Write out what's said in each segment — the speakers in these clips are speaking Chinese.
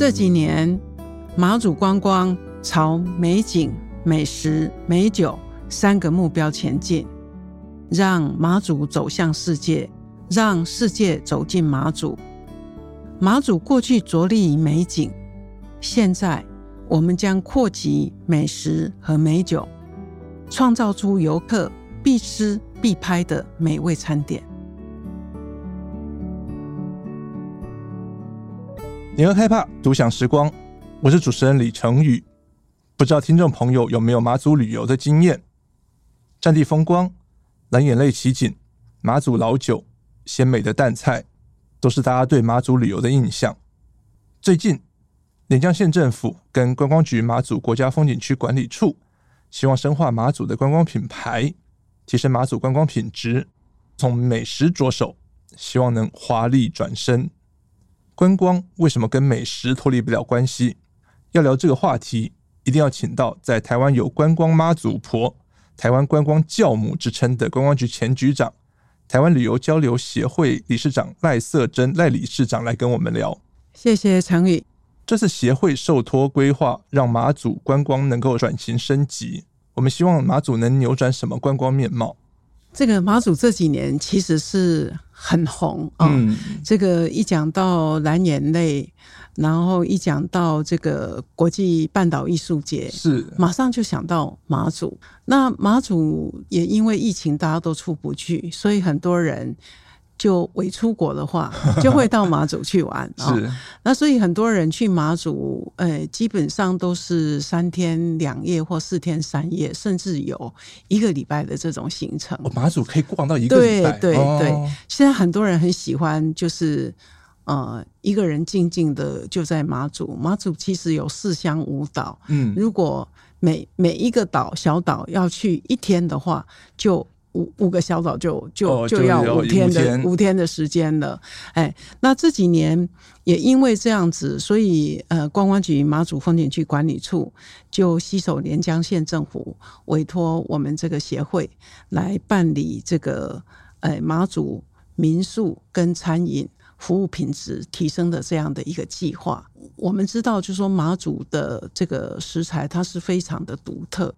这几年，马祖观光朝美景、美食、美酒三个目标前进，让马祖走向世界，让世界走进马祖。马祖过去着力于美景，现在我们将扩及美食和美酒，创造出游客必吃必拍的美味餐点。联合开趴，独享时光。我是主持人李成宇。不知道听众朋友有没有马祖旅游的经验？战地风光、蓝眼泪奇景、马祖老酒、鲜美的淡菜，都是大家对马祖旅游的印象。最近，连江县政府跟观光局马祖国家风景区管理处，希望深化马祖的观光品牌，提升马祖观光品质，从美食着手，希望能华丽转身。观光为什么跟美食脱离不了关系？要聊这个话题，一定要请到在台湾有“观光妈祖婆”、“台湾观光教母”之称的观光局前局长、台湾旅游交流协会理事长赖瑟珍赖理事长来跟我们聊。谢谢承宇。这次协会受托规划，让马祖观光能够转型升级。我们希望马祖能扭转什么观光面貌？这个马祖这几年其实是很红啊，嗯，这个一讲到蓝眼泪，然后一讲到这个国际半岛艺术节，是马上就想到马祖。那马祖也因为疫情大家都出不去，所以很多人。就未出国的话，就会到马祖去玩啊。是，那所以很多人去马祖，呃，基本上都是三天两夜或四天三夜，甚至有一个礼拜的这种行程。哦，马祖可以逛到一个礼拜。对对对，哦，现在很多人很喜欢，就是呃，一个人静静的就在马祖。马祖其实有四乡五岛，嗯，如果每每一个岛小岛要去一天的话，就。五五个小岛就就就要五天的、哦、五天的时间了，哎，那这几年也因为这样子，所以呃，观光局马祖风景区管理处就携手连江县政府，委托我们这个协会来办理这个呃马祖民宿跟餐饮服务品质提升的这样的一个计划。我们知道，就是说马祖的这个食材它是非常的独特。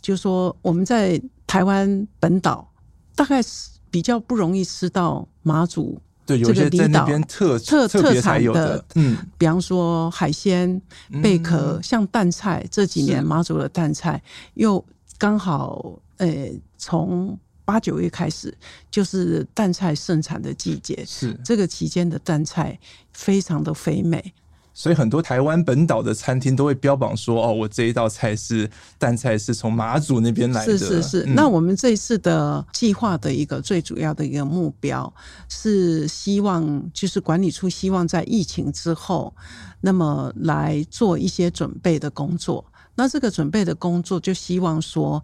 就是说我们在台湾本岛，大概是比较不容易吃到马祖这个离岛特特特产的，嗯，比方说海鲜、贝壳，像淡菜，这几年马祖的淡菜又刚好，呃，从八九月开始就是淡菜盛产的季节，是。这个期间的淡菜非常的肥美。所以很多台湾本岛的餐厅都会标榜说：“哦，我这一道菜是淡菜，是从马祖那边来的。”是是是。嗯、那我们这一次的计划的一个最主要的一个目标是希望，就是管理处希望在疫情之后，那么来做一些准备的工作。那这个准备的工作，就希望说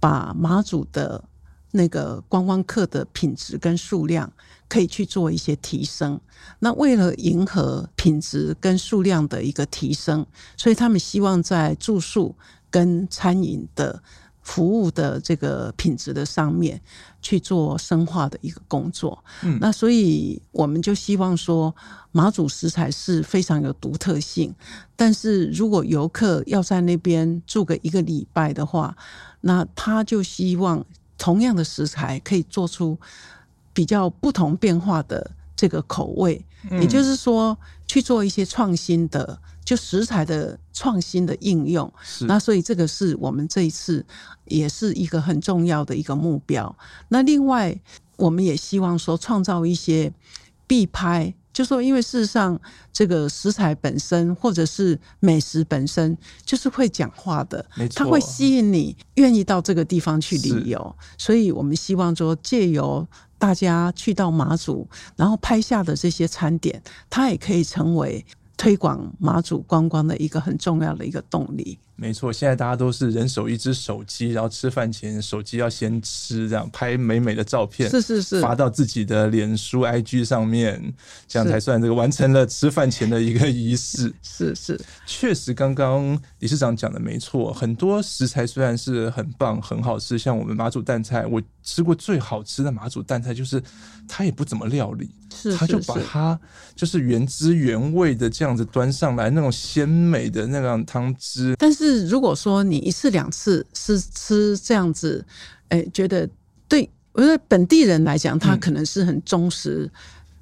把马祖的那个观光客的品质跟数量。可以去做一些提升。那为了迎合品质跟数量的一个提升，所以他们希望在住宿跟餐饮的服务的这个品质的上面去做深化的一个工作。嗯，那所以我们就希望说，马祖食材是非常有独特性，但是如果游客要在那边住个一个礼拜的话，那他就希望同样的食材可以做出。比较不同变化的这个口味，也就是说去做一些创新的，就食材的创新的应用。那所以这个是我们这一次也是一个很重要的一个目标。那另外，我们也希望说创造一些必拍，就说因为事实上这个食材本身或者是美食本身就是会讲话的，它会吸引你愿意到这个地方去旅游。所以我们希望说借由大家去到马祖，然后拍下的这些餐点，它也可以成为推广马祖观光的一个很重要的一个动力。没错，现在大家都是人手一只手机，然后吃饭前手机要先吃，这样拍美美的照片，是是是，发到自己的脸书、IG 上面，这样才算这个完成了吃饭前的一个仪式。是是，确实，刚刚理事长讲的没错，很多食材虽然是很棒、很好吃，像我们马祖蛋菜，我吃过最好吃的马祖蛋菜，就是它也不怎么料理，是，是，它就把它就是原汁原味的这样子端上来，那种鲜美的那样汤汁，但是。是，如果说你一次两次是吃这样子，哎、欸，觉得对，我觉得本地人来讲，他可能是很忠实，嗯、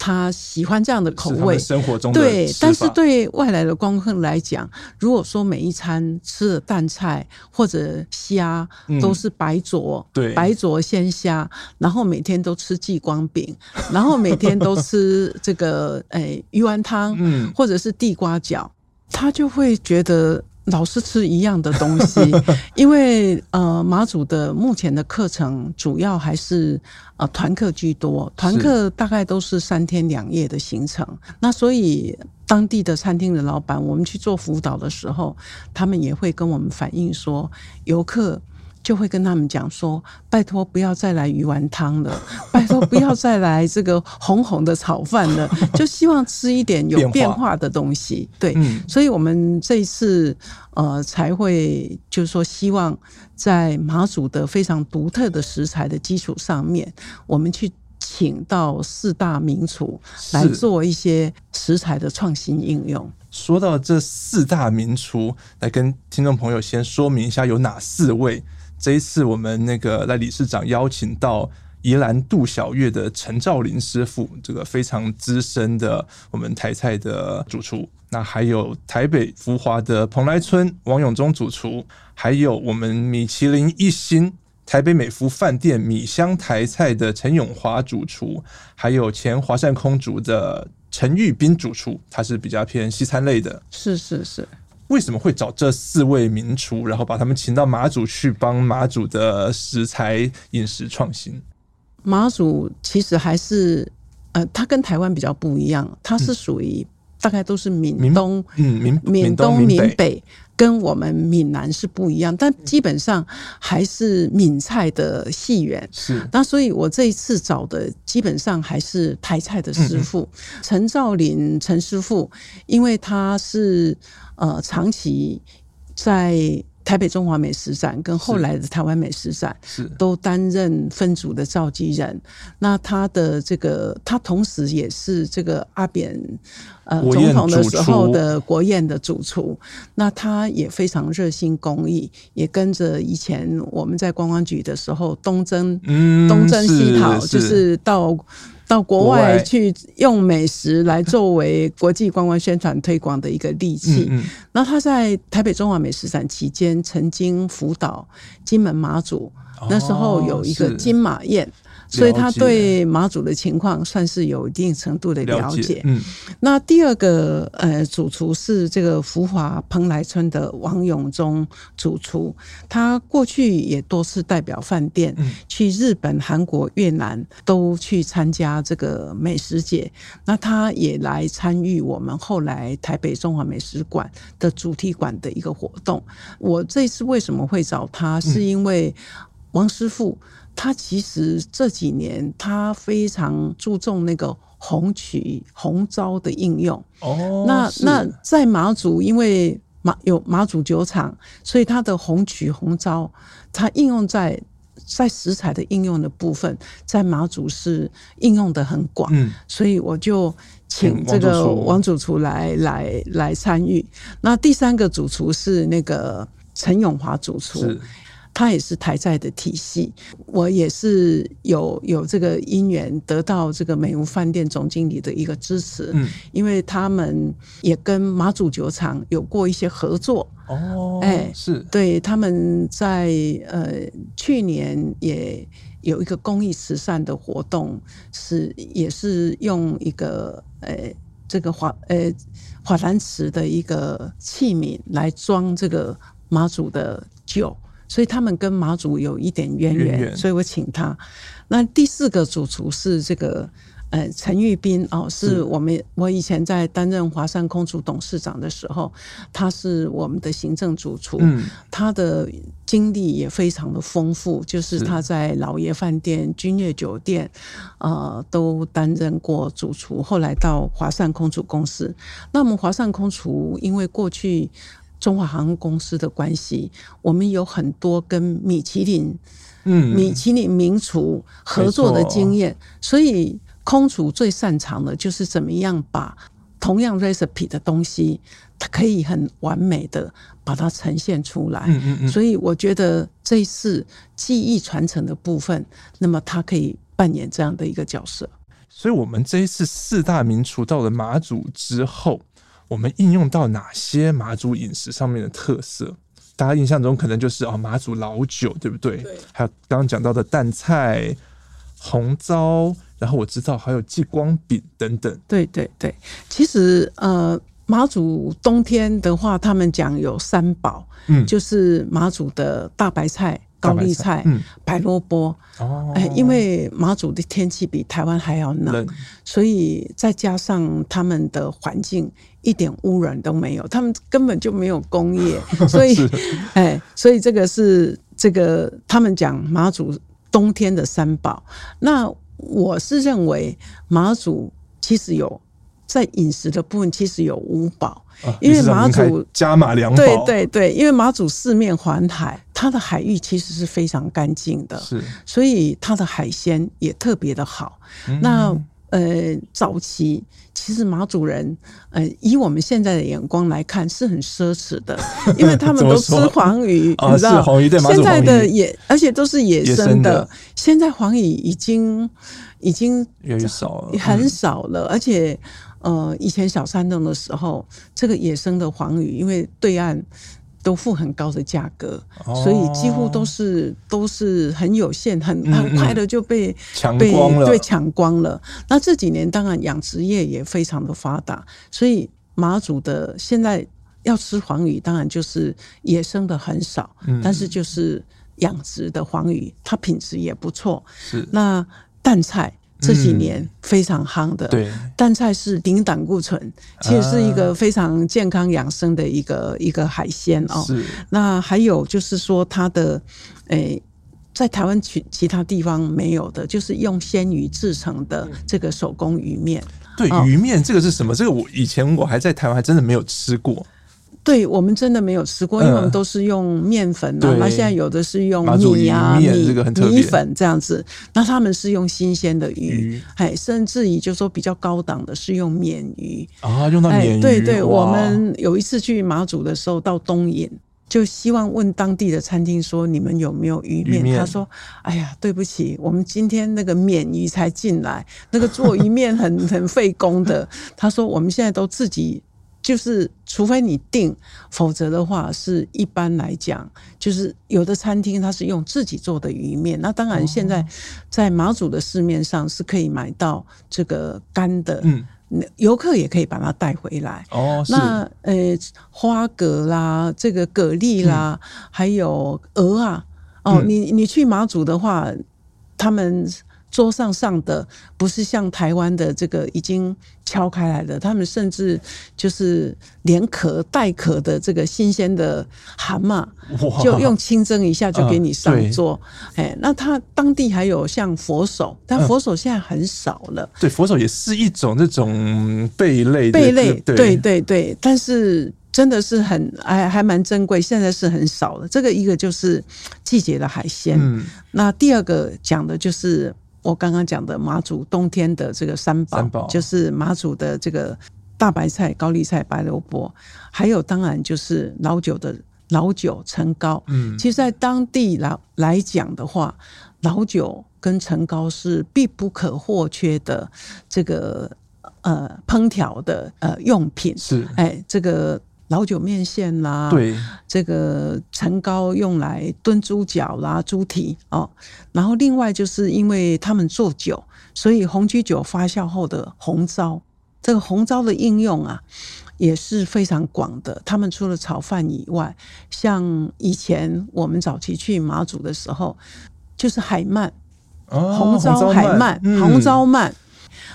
他喜欢这样的口味，生活中的对。但是对外来的观光客来讲，如果说每一餐吃的蛋菜或者虾都是白灼，对、嗯，白灼鲜虾，然后每天都吃继光饼，然后每天都吃这个哎、欸、鱼丸汤，嗯，或者是地瓜饺，他就会觉得。老是吃一样的东西，因为呃马祖的目前的课程主要还是呃团课居多，团课大概都是三天两夜的行程。那所以当地的餐厅的老板，我们去做辅导的时候，他们也会跟我们反映说，游客。就会跟他们讲说：“拜托不要再来鱼丸汤了，拜托不要再来这个红红的炒饭了，就希望吃一点有变化的东西。”对，嗯，所以我们这一次呃才会就是说，希望在马祖的非常独特的食材的基础上面，我们去请到四大名厨来做一些食材的创新应用。说到这四大名厨，来跟听众朋友先说明一下有哪四位。这一次，我们那个赖理事长邀请到宜兰杜小月的陈兆林师傅，这个非常资深的我们台菜的主厨。那还有台北福华的蓬莱村王永忠主厨，还有我们米其林一星台北美福饭店米香台菜的陈永华主厨，还有前华善空竹的陈玉斌主厨，他是比较偏西餐类的。是是是。为什么会找这四位名厨，然后把他们请到马祖去帮马祖的食材饮食创新？马祖其实还是呃，它跟台湾比较不一样，它是属于大概都是闽东，嗯，闽闽东闽北，北，跟我们闽南是不一样，但基本上还是闽菜的戏源。是，那所以我这一次找的基本上还是台菜的师傅，陈兆林陈师傅，因为他是。呃，长期在台北中华美食展跟后来的台湾美食展，是都担任分组的召集人。那他的这个，他同时也是这个阿扁呃总统的时候的国宴的主厨。那他也非常热心公益，也跟着以前我们在观光局的时候东征，嗯，东征西讨，就是到。到国外去用美食来作为国际观光宣传推广的一个利器。那他在台北中华美食展期间曾经辅导金门马祖，那时候有一个金马宴。所以他对马祖的情况算是有一定程度的了解。嗯，那第二个呃主厨是这个福华蓬莱村的王永忠主厨，他过去也多次代表饭店去日本、韩国、越南都去参加这个美食节。那他也来参与我们后来台北中华美食馆的主题馆的一个活动。我这次为什么会找他？是因为王师傅。他其实这几年他非常注重那个红曲红糟的应用。哦，那那在马祖，因为马有马祖酒厂，所以它的红曲红糟，它应用在在食材的应用的部分，在马祖是应用的很广。嗯，所以我就请这个王主厨来来来参与。那第三个主厨是那个陈永华主厨。他也是台债的体系，我也是有有这个因缘得到这个美屋饭店总经理的一个支持，嗯，因为他们也跟马祖酒厂有过一些合作。哦，哎，是。对，他们在呃去年也有一个公益慈善的活动，是也是用一个呃这个华呃华兰瓷的一个器皿来装这个马祖的酒。所以他们跟马祖有一点渊源，所以我请他。那第四个主厨是这个呃，陈玉斌哦，是我们是我以前在担任华山空厨董事长的时候，他是我们的行政主厨，嗯，他的经历也非常的丰富，就是他在老爷饭店、君悦酒店，呃，都担任过主厨，后来到华山空厨公司。那我们华山空厨因为过去中华航空公司的关系，我们有很多跟米其林，嗯，米其林名厨合作的经验，所以。空厨最擅长的就是怎么样把同样 recipe 的东西，它可以很完美的把它呈现出来。嗯嗯嗯。所以我觉得这一次技艺传承的部分，那么它可以扮演这样的一个角色。所以，我们这一次四大名厨到了马祖之后，我们应用到哪些马祖饮食上面的特色？大家印象中可能就是哦，马祖老酒，对不对？对。还有刚刚讲到的淡菜、红糟。然后我知道还有继光饼等等。对对对，其实呃，马祖冬天的话，他们讲有三宝，嗯，就是马祖的大白菜、高丽菜、嗯、白萝卜。哦，哎，因为马祖的天气比台湾还要冷，所以再加上他们的环境一点污染都没有，他们根本就没有工业，所以哎，所以这个是这个他们讲马祖冬天的三宝。那我是认为马祖其实有在饮食的部分，其实有五宝，啊、因为马祖加马两宝，对对对，因为马祖四面环海，它的海域其实是非常干净的，是，所以它的海鲜也特别的好。嗯、那呃，早期其实马主人，呃，以我们现在的眼光来看是很奢侈的，因为他们都吃黄鱼，你知道，黄鱼对马祖现在的野，而且都是野生的。生的现在黄鱼已经已经越少了，很少了。而且，呃，以前小山洞的时候，这个野生的黄鱼，因为对岸。都付很高的价格，哦，所以几乎都是都是很有限，很很快的就被抢光了，被抢光了。那这几年当然养殖业也非常的发达，所以马祖的现在要吃黄鱼，当然就是野生的很少，嗯，但是就是养殖的黄鱼，它品质也不错。是那淡菜。这几年非常夯的，对，淡菜是顶胆固醇，其实是一个非常健康养生的一个一个海鲜哦。那还有就是说它的，诶，在台湾其其他地方没有的，就是用鲜鱼制成的这个手工鱼面。对，鱼面这个是什么？这个我以前我还在台湾还真的没有吃过。对，我们真的没有吃过，因为我们都是用面粉啊，那、嗯、现在有的是用米啊米米粉这样子，那他们是用新鲜的鱼，哎，甚至于就说比较高档的是用鲶鱼啊，用到鲶鱼。对对，我们有一次去马祖的时候到东引，就希望问当地的餐厅说，你们有没有鱼面？鱼面他说，哎呀，对不起，我们今天那个鲶鱼才进来，那个做鱼面很 很费工的。他说我们现在都自己。就是，除非你订，否则的话是一般来讲，就是有的餐厅它是用自己做的鱼面。那当然，现在在马祖的市面上是可以买到这个干的，嗯，游客也可以把它带回来。哦，那呃，花蛤啦，这个蛤蜊啦，还有鹅啊，哦，你你去马祖的话，他们。桌上上的不是像台湾的这个已经敲开来的，他们甚至就是连壳带壳的这个新鲜的蛤蟆，就用清蒸一下就给你上桌。哎、呃，那他当地还有像佛手，但佛手现在很少了。呃、对，佛手也是一种这种贝类，贝类，对对对，但是真的是很还还蛮珍贵，现在是很少了。这个一个就是季节的海鲜，嗯，那第二个讲的就是。我刚刚讲的马祖冬天的这个三宝，三宝就是马祖的这个大白菜、高丽菜、白萝卜，还有当然就是老酒的老酒陈高。嗯，其实，在当地来来讲的话，老酒跟陈高是必不可或缺的这个呃烹调的呃用品。是，哎，这个。老酒面线啦，对，这个陈糕用来炖猪脚啦、猪蹄哦，然后另外就是因为他们做酒，所以红曲酒发酵后的红糟，这个红糟的应用啊也是非常广的。他们除了炒饭以外，像以前我们早期去马祖的时候，就是海鳗，红糟海鳗，红糟鳗。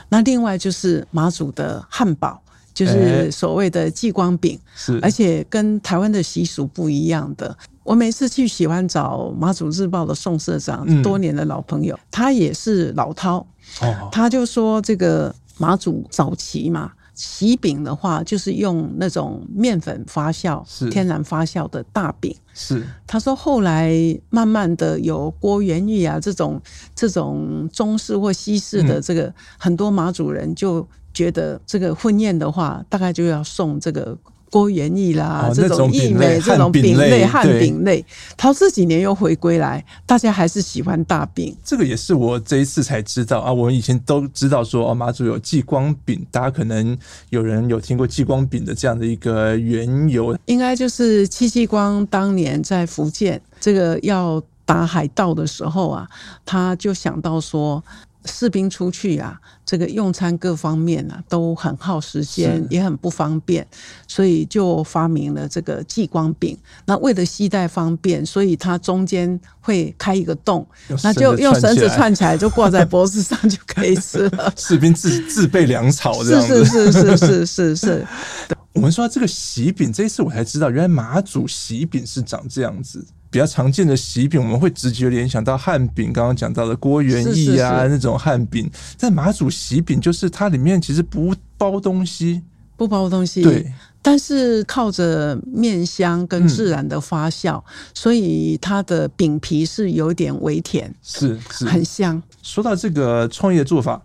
那另外就是马祖的汉堡，就是所谓的祭光饼，而且跟台湾的习俗不一样的。我每次去喜欢找马祖日报的宋社长，嗯、多年的老朋友，他也是老饕，哦、他就说这个马祖早期嘛。喜饼的话，就是用那种面粉发酵、是。天然发酵的大饼。是，他说后来慢慢的有郭元玉啊这种这种中式或西式的这个，嗯、很多马祖人就觉得这个婚宴的话，大概就要送这个。郭元义啦，哦、这种义美这种饼类汉饼类，他这几年又回归来，大家还是喜欢大饼。这个也是我这一次才知道啊，我们以前都知道说哦，马祖有继光饼，大家可能有人有听过继光饼的这样的一个缘由，应该就是戚继光当年在福建这个要打海盗的时候啊，他就想到说。士兵出去啊，这个用餐各方面啊都很耗时间，也很不方便，所以就发明了这个激光饼。那为了携带方便，所以它中间会开一个洞，那就用绳子串起来，就挂在脖子上就可以吃了。士兵自自备粮草，是是是是是是是。我们说这个喜饼，这一次我才知道，原来马祖喜饼是长这样子。比较常见的喜饼，我们会直觉联想到汉饼，刚刚讲到的郭元益啊，那种汉饼。但马祖喜饼就是它里面其实不包东西，不包东西。对，但是靠着面香跟自然的发酵，嗯、所以它的饼皮是有点微甜，是是很香。说到这个创业做法，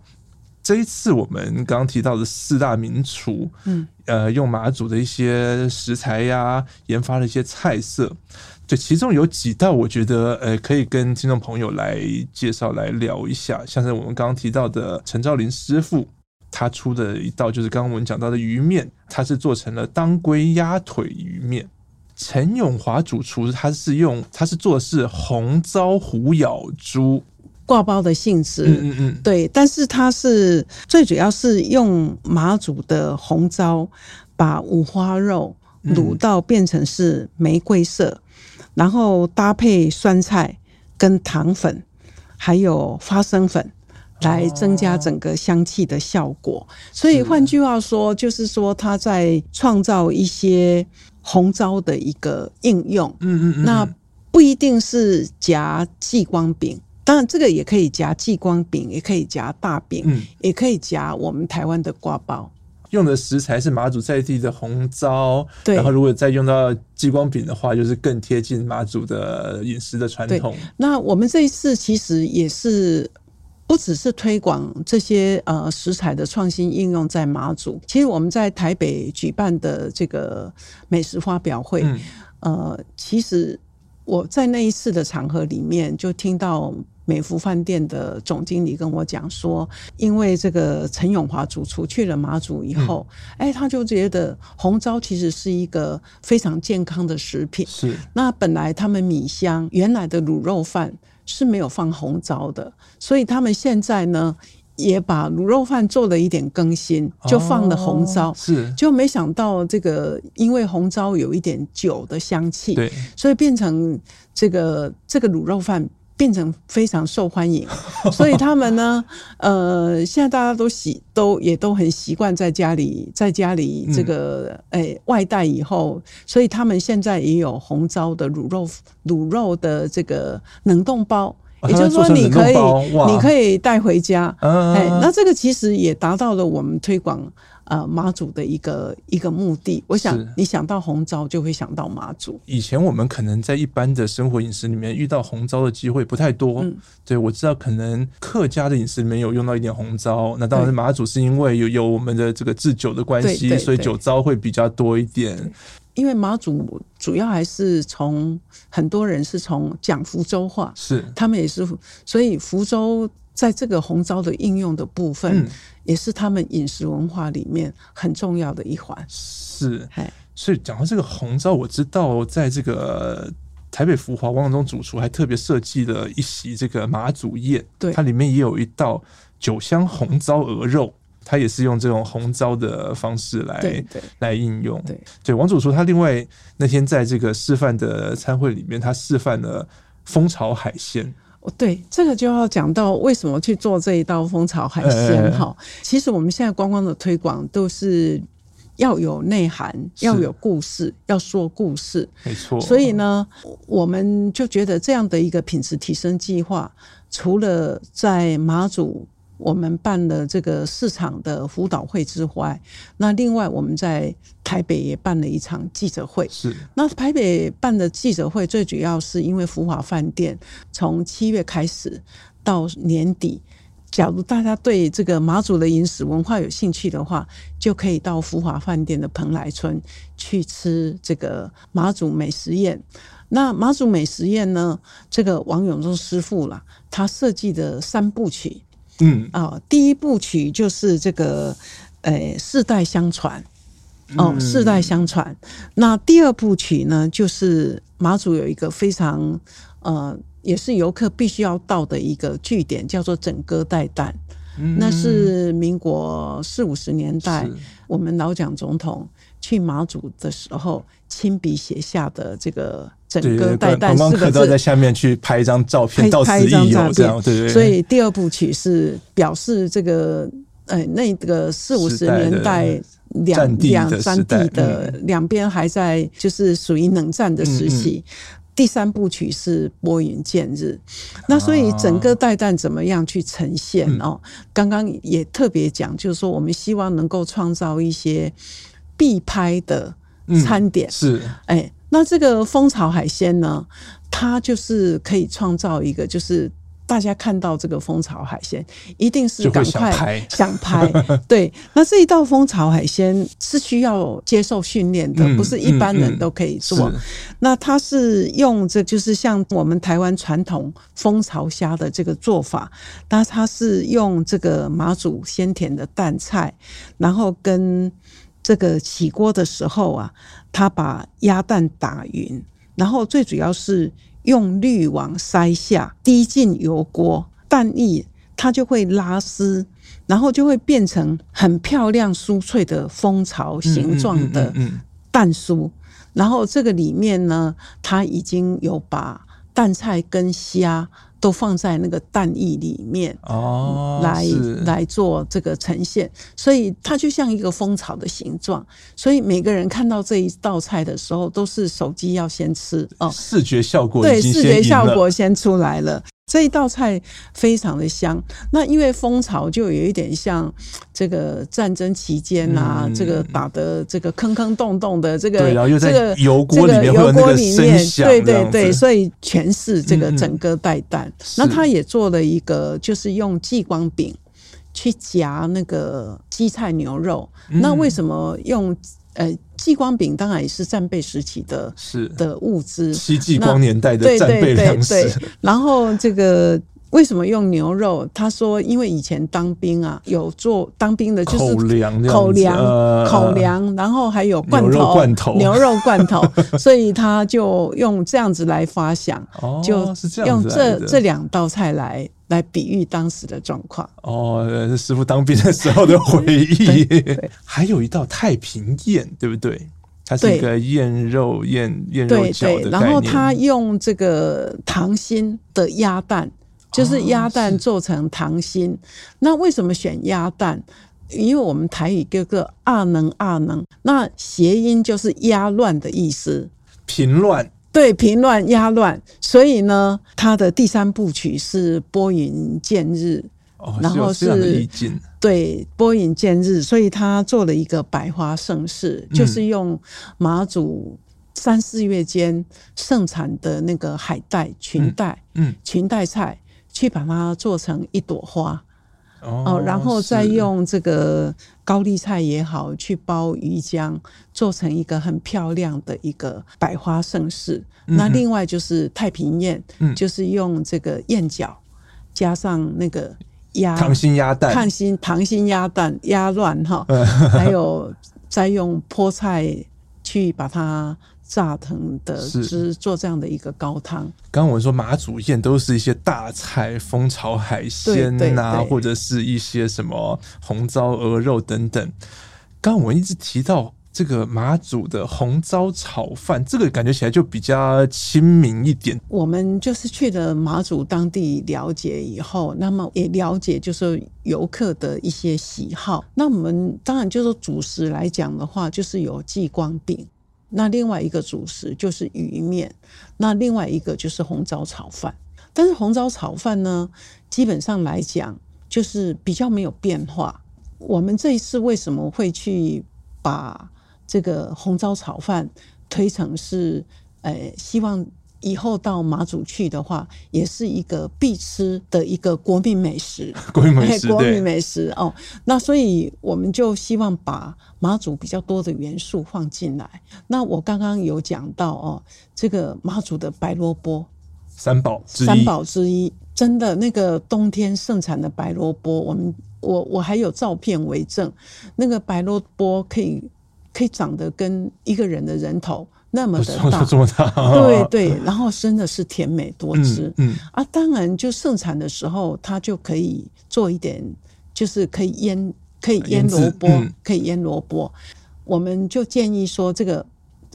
这一次我们刚刚提到的四大名厨，嗯，呃，用马祖的一些食材呀、啊，研发了一些菜色。对，其中有几道，我觉得呃，可以跟听众朋友来介绍、来聊一下。像是我们刚刚提到的陈兆林师傅，他出的一道就是刚刚我们讲到的鱼面，他是做成了当归鸭腿鱼面。陈永华主厨他是用，他是做的是红糟虎咬猪挂包的性质，嗯嗯嗯，对，但是他是最主要是用马祖的红糟，把五花肉卤到变成是玫瑰色。然后搭配酸菜跟糖粉，还有花生粉，来增加整个香气的效果。所以换句话说，就是说他在创造一些红糟的一个应用。嗯嗯嗯，那不一定是夹继光饼，当然这个也可以夹继光饼，也可以夹大饼，也可以夹我们台湾的瓜包。用的食材是马祖在地的红糟，对，然后如果再用到激光饼的话，就是更贴近马祖的饮食的传统。那我们这一次其实也是不只是推广这些呃食材的创新应用在马祖，其实我们在台北举办的这个美食发表会，嗯、呃，其实我在那一次的场合里面就听到。美福饭店的总经理跟我讲说，因为这个陈永华主厨去了马祖以后，哎、嗯，他就觉得红糟其实是一个非常健康的食品。是，那本来他们米香原来的卤肉饭是没有放红糟的，所以他们现在呢也把卤肉饭做了一点更新，就放了红糟。哦、是，就没想到这个因为红糟有一点酒的香气，对，所以变成这个这个卤肉饭。变成非常受欢迎，所以他们呢，呃，现在大家都习都也都很习惯在家里，在家里这个诶、外带以后，所以他们现在也有红糟的卤肉卤肉的这个冷冻包，也就是说你可以你可以带回家，哎，那这个其实也达到了我们推广。呃，妈祖的一个一个目的，我想你想到红糟就会想到妈祖。以前我们可能在一般的生活饮食里面遇到红糟的机会不太多。嗯，对，我知道可能客家的饮食里面有用到一点红糟，那当然妈祖是因为有有我们的这个制酒的关系，所以酒糟会比较多一点。因为马祖主要还是从很多人是从讲福州话，是他们也是，所以福州。在这个红糟的应用的部分，嗯、也是他们饮食文化里面很重要的一环。是，所以讲到这个红糟，我知道在这个台北福华王中主厨还特别设计了一席这个马祖宴，对，它里面也有一道酒香红糟鹅肉，它也是用这种红糟的方式来对对来应用。对，对，王主厨他另外那天在这个示范的餐会里面，他示范了蜂巢海鲜。对，这个就要讲到为什么去做这一道蜂巢海鲜哈。其实我们现在观光的推广都是要有内涵，要有故事，要说故事，没错。所以呢，我们就觉得这样的一个品质提升计划，除了在马祖。我们办了这个市场的辅导会之外，那另外我们在台北也办了一场记者会。是，那台北办的记者会最主要是因为福华饭店从七月开始到年底，假如大家对这个马祖的饮食文化有兴趣的话，就可以到福华饭店的蓬莱村去吃这个马祖美食宴。那马祖美食宴呢，这个王永忠师傅啦，他设计的三部曲。嗯啊、哦，第一部曲就是这个，呃，世代相传，哦，世代相传。那第二部曲呢，就是马祖有一个非常，呃，也是游客必须要到的一个据点，叫做枕戈代旦。嗯，那是民国四五十年代，我们老蒋总统去马祖的时候亲笔写下的这个。整个带弹四个字，在下面去拍一张照片，到此一游这样，对对。所以第二部曲是表示这个，呃，那个四五十年代两两三地的两边还在就是属于冷战的时期。第三部曲是拨云见日，那所以整个带弹怎么样去呈现哦？刚刚也特别讲，就是说我们希望能够创造一些必拍的餐点，是哎。那这个蜂巢海鲜呢，它就是可以创造一个，就是大家看到这个蜂巢海鲜，一定是赶快想拍。对，那这一道蜂巢海鲜是需要接受训练的，不是一般人都可以做。那它是用这就是像我们台湾传统蜂巢虾的这个做法，那它是用这个马祖鲜甜的淡菜，然后跟。这个起锅的时候啊，他把鸭蛋打匀，然后最主要是用滤网筛下，滴进油锅，蛋液它就会拉丝，然后就会变成很漂亮酥脆的蜂巢形状的蛋酥。然后这个里面呢，它已经有把蛋菜跟虾。都放在那个蛋液里面哦，来来做这个呈现，所以它就像一个蜂巢的形状。所以每个人看到这一道菜的时候，都是手机要先吃哦，视觉效果对，视觉效果先出来了。这一道菜非常的香，那因为蜂巢就有一点像这个战争期间啊，嗯、这个打的这个坑坑洞洞的这个，对，然后又在油锅里面，油锅里面，对对对，所以全是这个整个带蛋。嗯、那他也做了一个，就是用激光饼去夹那个基菜牛肉。嗯、那为什么用？呃，继光饼当然也是战备时期的，是。的物资，戚继光年代的战备粮食。对对对，然后这个为什么用牛肉？他说，因为以前当兵啊，有做当兵的就是口粮、口粮、口粮，然后还有罐头、牛肉罐头、牛肉罐头，所以他就用这样子来发想，就用这这两道菜来。来比喻当时的状况哦，是师傅当兵的时候的回忆。还有一道太平宴，对不对？它是一个燕肉燕燕肉饺的，然后他用这个溏心的鸭蛋，就是鸭蛋做成糖心。哦、那为什么选鸭蛋？因为我们台语叫做“阿能阿能”，那谐音就是压乱的意思，平乱。对，平乱压乱，所以呢，它的第三部曲是拨云见日，哦、然后是，是对拨云见日，所以他做了一个百花盛世，嗯、就是用马祖三四月间盛产的那个海带、裙带、裙带菜，去把它做成一朵花。哦，然后再用这个高丽菜也好，去包鱼浆，做成一个很漂亮的一个百花盛世。嗯、那另外就是太平宴，嗯、就是用这个燕饺加上那个鸭溏心鸭蛋，溏心溏心鸭蛋鸭乱哈，还有再用菠菜去把它。炸藤的汁做这样的一个高汤。刚刚我们说马祖宴都是一些大菜，蜂巢海鲜呐、啊，或者是一些什么红糟鹅肉等等。刚刚我们一直提到这个马祖的红糟炒饭，这个感觉起来就比较亲民一点。我们就是去了马祖当地了解以后，那么也了解就是游客的一些喜好。那我们当然就是主食来讲的话，就是有继光饼。那另外一个主食就是鱼面，那另外一个就是红糟炒饭。但是红糟炒饭呢，基本上来讲就是比较没有变化。我们这一次为什么会去把这个红糟炒饭推成是，呃，希望以后到马祖去的话，也是一个必吃的一个国民美食。国民美食，国民美食哦。那所以我们就希望把马祖比较多的元素放进来。那我刚刚有讲到哦，这个马祖的白萝卜，三宝之一，三宝之一，真的那个冬天盛产的白萝卜，我们我我还有照片为证，那个白萝卜可以。可以长得跟一个人的人头那么的大，这么大，对对，然后真的是甜美多汁，嗯，嗯。啊，当然就盛产的时候，它就可以做一点，就是可以腌，可以腌萝卜，嗯、可以腌萝卜。我们就建议说，这个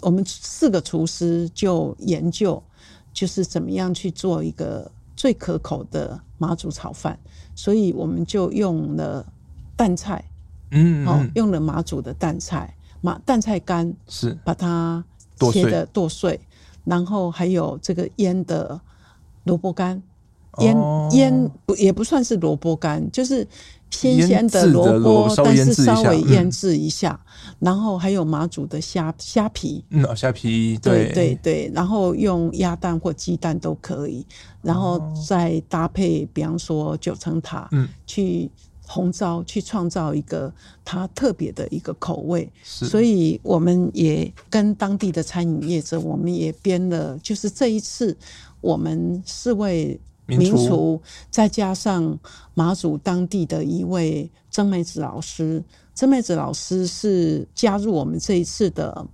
我们四个厨师就研究，就是怎么样去做一个最可口的马祖炒饭，所以我们就用了淡菜，嗯，好、嗯，用了马祖的淡菜。马淡菜干是。把它切的剁碎，然后还有这个腌的萝卜干，腌腌不也不算是萝卜干，就是新鲜的萝卜，但是稍微腌制一下。然后还有马祖的虾虾皮，嗯，虾皮，对。对对，然后用鸭蛋或鸡蛋都可以，然后再搭配，比方说九层塔，嗯，去。红糟去创造一个它特别的一个口味，所以我们也跟当地的餐饮业者，我们也编了，就是这一次我们四位名厨，再加上马祖当地的一位曾美子老师，曾美子老师是加入我们这一次的。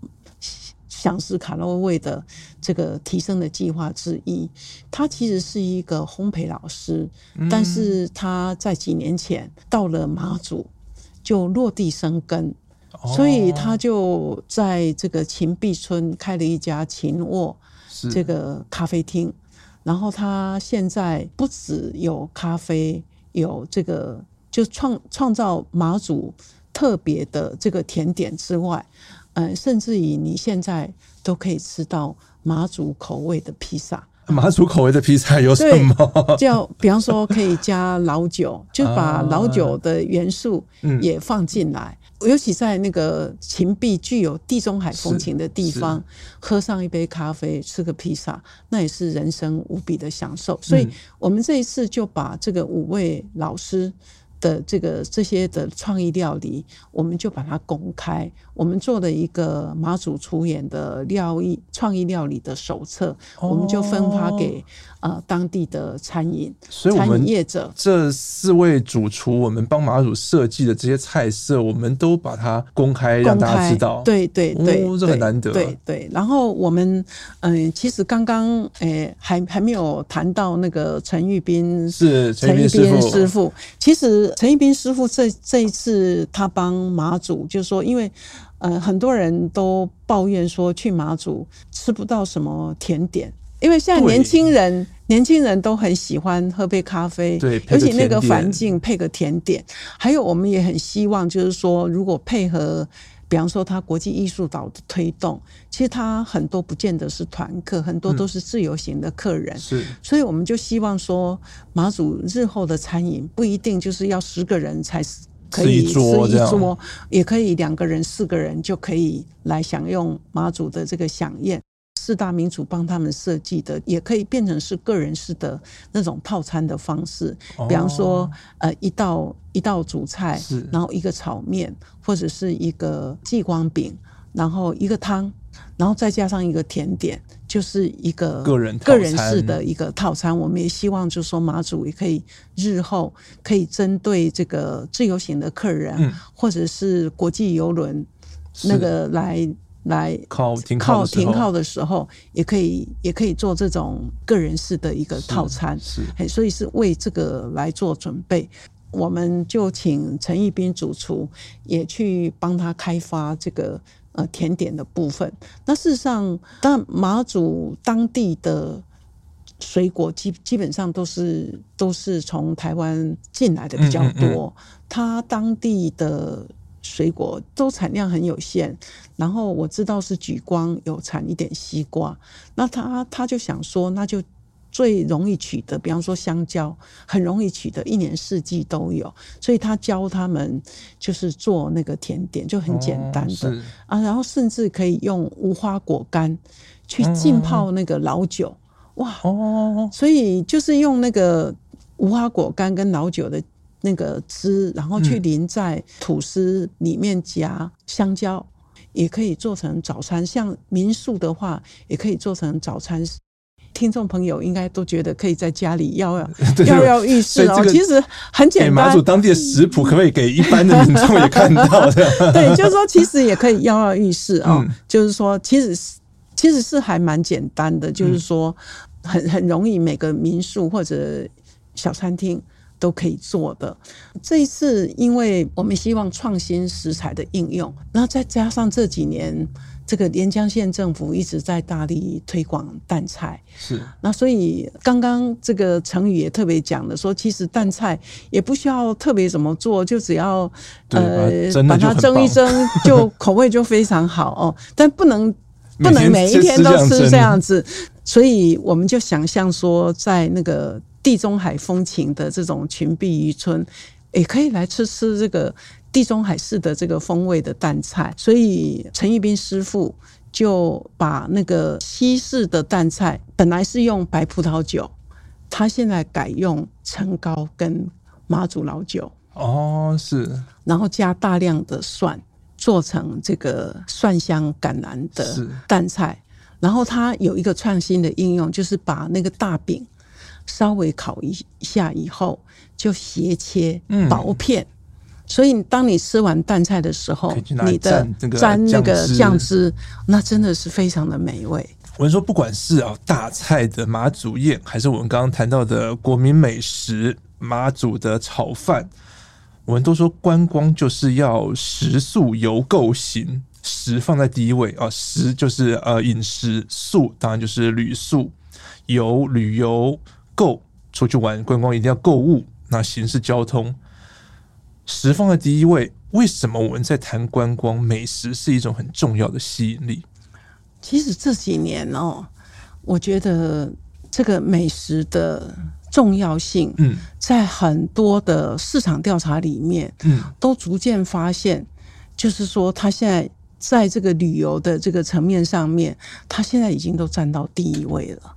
享食卡洛味的这个提升的计划之一，他其实是一个烘焙老师，但是他在几年前到了马祖就落地生根，所以他就在这个琴壁村开了一家琴沃这个咖啡厅，然后他现在不只有咖啡，有这个就创创造马祖特别的这个甜点之外。嗯，甚至于你现在都可以吃到马祖口味的披萨。马祖口味的披萨有什么？叫比方说可以加老酒，就把老酒的元素也放进来。啊嗯、尤其在那个秦壁具有地中海风情的地方，喝上一杯咖啡，吃个披萨，那也是人生无比的享受。所以我们这一次就把这个五位老师。的这个这些的创意料理，我们就把它公开。我们做了一个马祖厨演的料理创意料理的手册，我们就分发给呃当地的餐饮所以我们业者。这四位主厨，我们帮马祖设计的这些菜色，我们都把它公开，让大家知道。对对对，哦，这很难得。对对。然后我们嗯，其实刚刚诶还还没有谈到那个陈玉斌是陈玉斌师傅，其实。陈一斌师傅这这一次他帮马祖，就是说，因为呃很多人都抱怨说去马祖吃不到什么甜点，因为现在年轻人年轻人都很喜欢喝杯咖啡，对，尤其那个环境配个甜点，还有我们也很希望就是说，如果配合。比方说，他国际艺术岛的推动，其实他很多不见得是团客，很多都是自由行的客人。是，所以我们就希望说，马祖日后的餐饮不一定就是要十个人才可以吃一桌，也可以两个人、四个人就可以来享用马祖的这个飨宴。四大民厨帮他们设计的，也可以变成是个人式的那种套餐的方式。比方说，呃，一道一道主菜，然后一个炒面，或者是一个继光饼，然后一个汤，然后再加上一个甜点，就是一个个人个人式的一个套餐。我们也希望，就是说马祖也可以日后可以针对这个自由行的客人，或者是国际游轮那个来。来靠停靠停靠的时候，也可以也可以做这种个人式的一个套餐，是，是所以是为这个来做准备。我们就请陈义斌主厨也去帮他开发这个呃甜点的部分。那事实上，但马祖当地的水果基基本上都是都是从台湾进来的比较多，它当地的。水果都产量很有限，然后我知道是举光有产一点西瓜，那他他就想说，那就最容易取得，比方说香蕉，很容易取得，一年四季都有，所以他教他们就是做那个甜点，就很简单的、哦、啊，然后甚至可以用无花果干去浸泡那个老酒，哦、哇哦，所以就是用那个无花果干跟老酒的。那个汁，然后去淋在吐司里面夹香蕉，嗯、也可以做成早餐。像民宿的话，也可以做成早餐。听众朋友应该都觉得可以在家里要 要要要浴室哦。其实很简单。马祖当地的食谱可不可以给一般的民众也看到的？对，就是说其实也可以要要浴室啊、哦。嗯、就是说，其实是其实是还蛮简单的，就是说很很容易，每个民宿或者小餐厅。都可以做的。这一次，因为我们希望创新食材的应用，然后再加上这几年这个连江县政府一直在大力推广淡菜，是那所以刚刚这个成语也特别讲了，说其实淡菜也不需要特别怎么做，就只要呃把它蒸一蒸，就 口味就非常好哦。但不能不能每一天都吃这样子，所以我们就想象说在那个。地中海风情的这种群碧渔村，也可以来吃吃这个地中海式的这个风味的淡菜。所以陈玉斌师傅就把那个西式的淡菜，本来是用白葡萄酒，他现在改用陈高跟马祖老酒。哦，是。然后加大量的蒜，做成这个蒜香橄榄的淡菜。然后他有一个创新的应用，就是把那个大饼。稍微烤一下以后，就斜切薄片。嗯、所以当你吃完淡菜的时候，你的沾那个酱汁，那真的是非常的美味。我们说，不管是啊大菜的马祖宴，还是我们刚刚谈到的国民美食马祖的炒饭，我们都说观光就是要食宿游购行，食放在第一位啊，食就是呃饮食，宿当然就是旅宿、游旅游。购出去玩观光一定要购物，那形式交通，食放在第一位。为什么我们在谈观光美食是一种很重要的吸引力？其实这几年哦，我觉得这个美食的重要性，嗯，在很多的市场调查里面，嗯，都逐渐发现，就是说，它现在在这个旅游的这个层面上面，它现在已经都占到第一位了。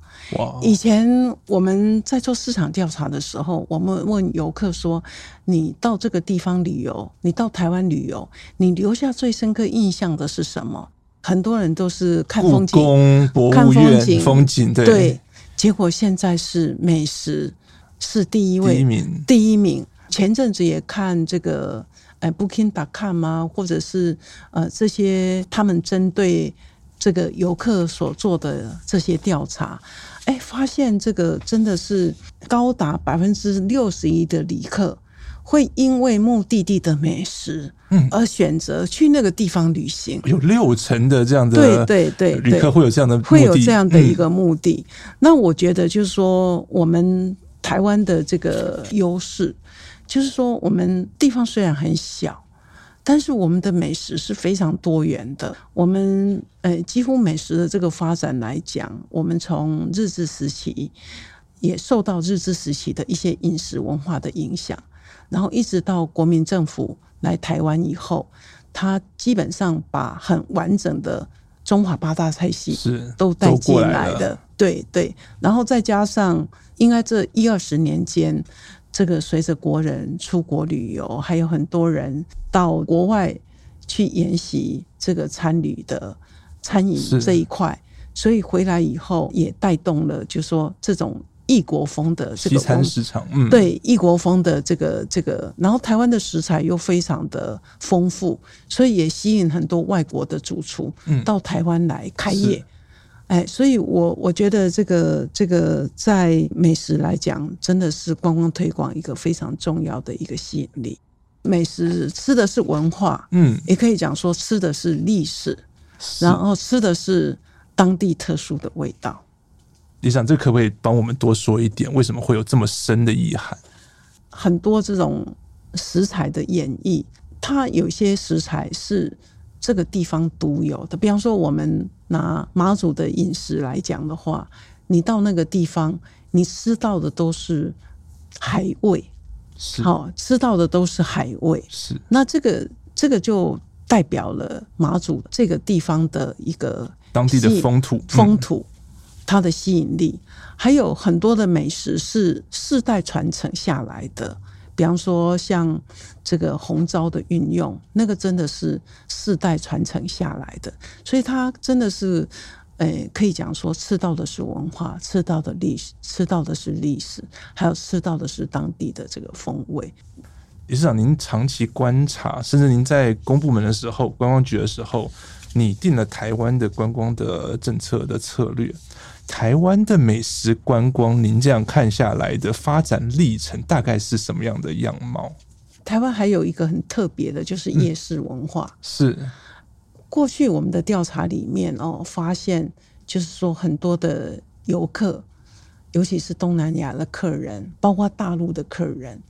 以前我们在做市场调查的时候，我们问游客说：“你到这个地方旅游，你到台湾旅游，你留下最深刻印象的是什么？”很多人都是看风景、看风景、风景。对，对，结果现在是美食是第一位，第一名。第一名。前阵子也看这个呃，Booking.com 啊，或者是呃这些他们针对这个游客所做的这些调查。哎，发现这个真的是高达百分之六十一的旅客会因为目的地的美食，嗯，而选择去那个地方旅行。有六成的这样的对对对旅客会有这样的会有这样的一个目的。那我觉得就是说，我们台湾的这个优势，就是说我们地方虽然很小。但是我们的美食是非常多元的。我们呃，几乎美食的这个发展来讲，我们从日治时期也受到日治时期的一些饮食文化的影响，然后一直到国民政府来台湾以后，他基本上把很完整的中华八大菜系是都带进来的。对对，然后再加上应该这一二十年间。这个随着国人出国旅游，还有很多人到国外去研习这个餐旅的餐饮这一块，所以回来以后也带动了，就说这种异国风的这个西餐市场，嗯，对异国风的这个这个，然后台湾的食材又非常的丰富，所以也吸引很多外国的主厨到台湾来开业。哎，所以我我觉得这个这个在美食来讲，真的是观光推广一个非常重要的一个吸引力。美食吃的是文化，嗯，也可以讲说吃的是历史。然后吃的是当地特殊的味道。理事长，这可不可以帮我们多说一点？为什么会有这么深的遗憾？很多这种食材的演绎，它有些食材是这个地方独有的。比方说，我们拿马祖的饮食来讲的话，你到那个地方，你吃到的都是海味，是好吃到的都是海味。是那这个这个就代表了马祖这个地方的一个当地的风土风土。嗯它的吸引力，还有很多的美食是世代传承下来的，比方说像这个红糟的运用，那个真的是世代传承下来的，所以它真的是，诶，可以讲说吃到的是文化，吃到的历史，吃到的是历史，还有吃到的是当地的这个风味。理事长，您长期观察，甚至您在公部门的时候，观光局的时候，拟定了台湾的观光的政策的策略。台湾的美食观光，您这样看下来的发展历程大概是什么样的样貌？台湾还有一个很特别的，就是夜市文化。嗯、是过去我们的调查里面哦，发现就是说很多的游客，尤其是东南亚的客人，包括大陆的客人，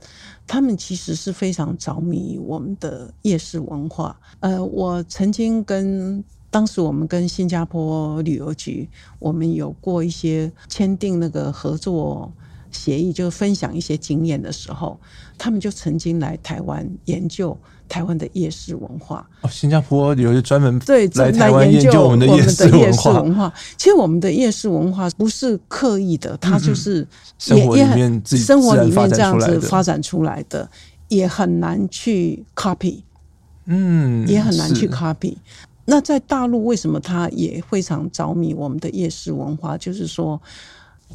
他们其实是非常着迷我们的夜市文化。呃，我曾经跟。当时我们跟新加坡旅游局，我们有过一些签订那个合作协议，就分享一些经验的时候，他们就曾经来台湾研究台湾的夜市文化。哦，新加坡旅游局专门对来台湾研究我们的夜市文化。其实我们的夜市文化不是刻意的，它就是也也很生活里面这样子发展出来的，也很难去 copy，嗯，也很难去 copy。那在大陆，为什么他也非常着迷我们的夜市文化？就是说，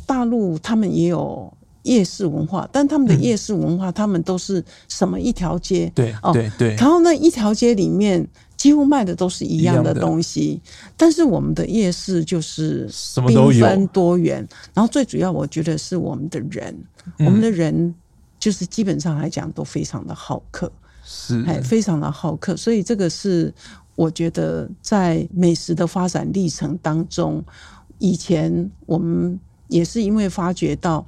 大陆他们也有夜市文化，但他们的夜市文化，他们都是什么一条街？对，哦对，对。然后那一条街里面几乎卖的都是一样的东西，但是我们的夜市就是缤纷多元。然后最主要，我觉得是我们的人，我们的人就是基本上来讲都非常的好客，是，非常的好客。所以这个是。我觉得在美食的发展历程当中，以前我们也是因为发觉到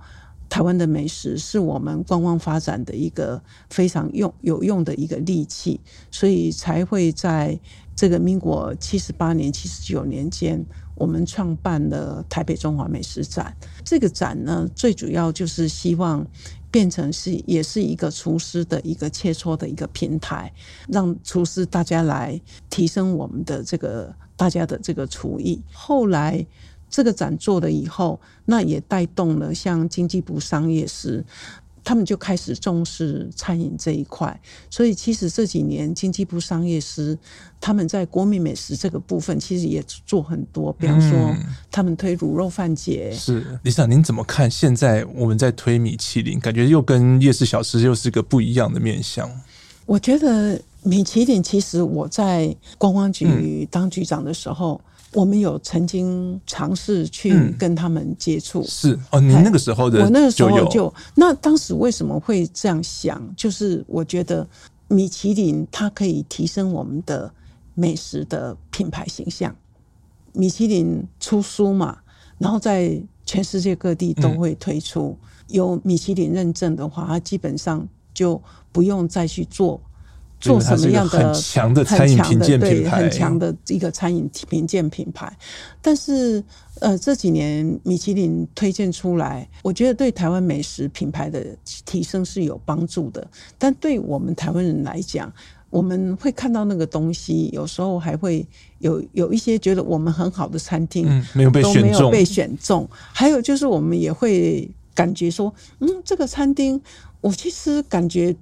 台湾的美食是我们观光发展的一个非常用有用的一个利器，所以才会在这个民国七十八年、七十九年间，我们创办了台北中华美食展。这个展呢，最主要就是希望。变成是也是一个厨师的一个切磋的一个平台，让厨师大家来提升我们的这个大家的这个厨艺。后来这个展做了以后，那也带动了像经济部商业司。他们就开始重视餐饮这一块，所以其实这几年经济部商业司他们在国民美食这个部分，其实也做很多。比方说，他们推卤肉饭节。是，理事长，您怎么看？现在我们在推米其林，感觉又跟夜市小吃又是个不一样的面向。我觉得米其林，其实我在观光局当局长的时候。我们有曾经尝试去跟他们接触、嗯，是哦，你那个时候的，我那个时候就那当时为什么会这样想？就是我觉得米其林它可以提升我们的美食的品牌形象。米其林出书嘛，然后在全世界各地都会推出。有米其林认证的话，它基本上就不用再去做。做什么样的很强的餐饮评鉴品牌，很强的一个餐饮评鉴品牌。但是，呃，这几年米其林推荐出来，我觉得对台湾美食品牌的提升是有帮助的。但对我们台湾人来讲，我们会看到那个东西，有时候还会有有一些觉得我们很好的餐厅，嗯，没有被选中，都没有被选中。还有就是，我们也会感觉说，嗯，这个餐厅，我其实感觉。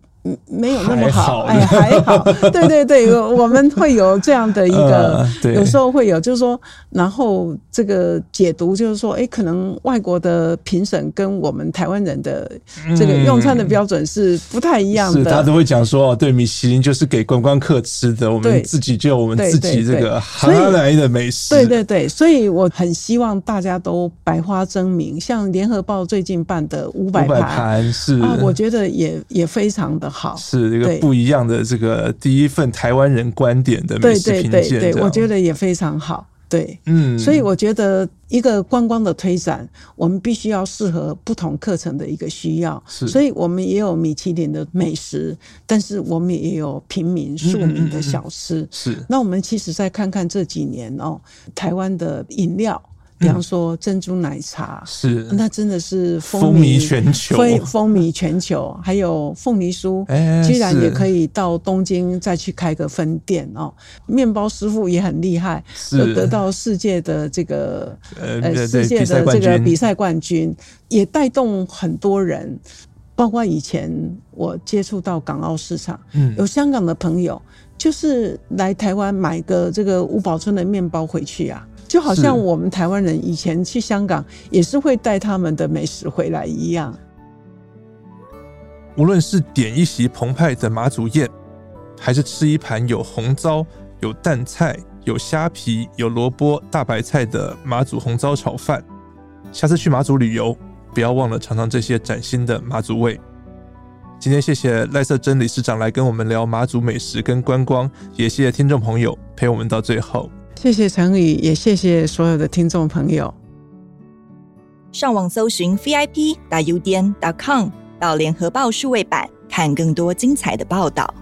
没有那么好，好。哎，还好，对对对，我们会有这样的一个，呃、有时候会有，就是说，然后这个解读就是说，哎，可能外国的评审跟我们台湾人的这个用餐的标准是不太一样的。嗯、是，大家都会讲说，对，米其林就是给观光客吃的，我们自己就有我们自己这个哈来的美食。对对对，所以我很希望大家都百花争鸣，像联合报最近办的五百盘，是。啊，我觉得也也非常的。好，是一个不一样的这个第一份台湾人观点的美食评鉴，对对对对，我觉得也非常好。对，嗯，所以我觉得一个观光的推展，我们必须要适合不同课程的一个需要。是，所以我们也有米其林的美食，但是我们也有平民庶民的小吃。嗯嗯嗯，是，那我们其实再看看这几年哦，台湾的饮料。比方说珍珠奶茶是，那真的是风靡全球，风风靡全球。还有凤梨酥，居然也可以到东京再去开个分店哦。面包师傅也很厉害，是得到世界的这个呃世界的这个比赛冠军，也带动很多人。包括以前我接触到港澳市场，嗯，有香港的朋友就是来台湾买个这个五宝村的面包回去啊。就好像我们台湾人以前去香港也是会带他们的美食回来一样。无论是点一席澎湃的马祖宴，还是吃一盘有红糟、有淡菜、有虾皮、有萝卜、大白菜的马祖红糟炒饭，下次去马祖旅游，不要忘了尝尝这些崭新的马祖味。今天谢谢赖瑟珍理事长来跟我们聊马祖美食跟观光，也谢谢听众朋友陪我们到最后。谢谢陈宇，也谢谢所有的听众朋友。上网搜寻 VIP 打 u d n dot com 到联合报数位版，看更多精彩的报道。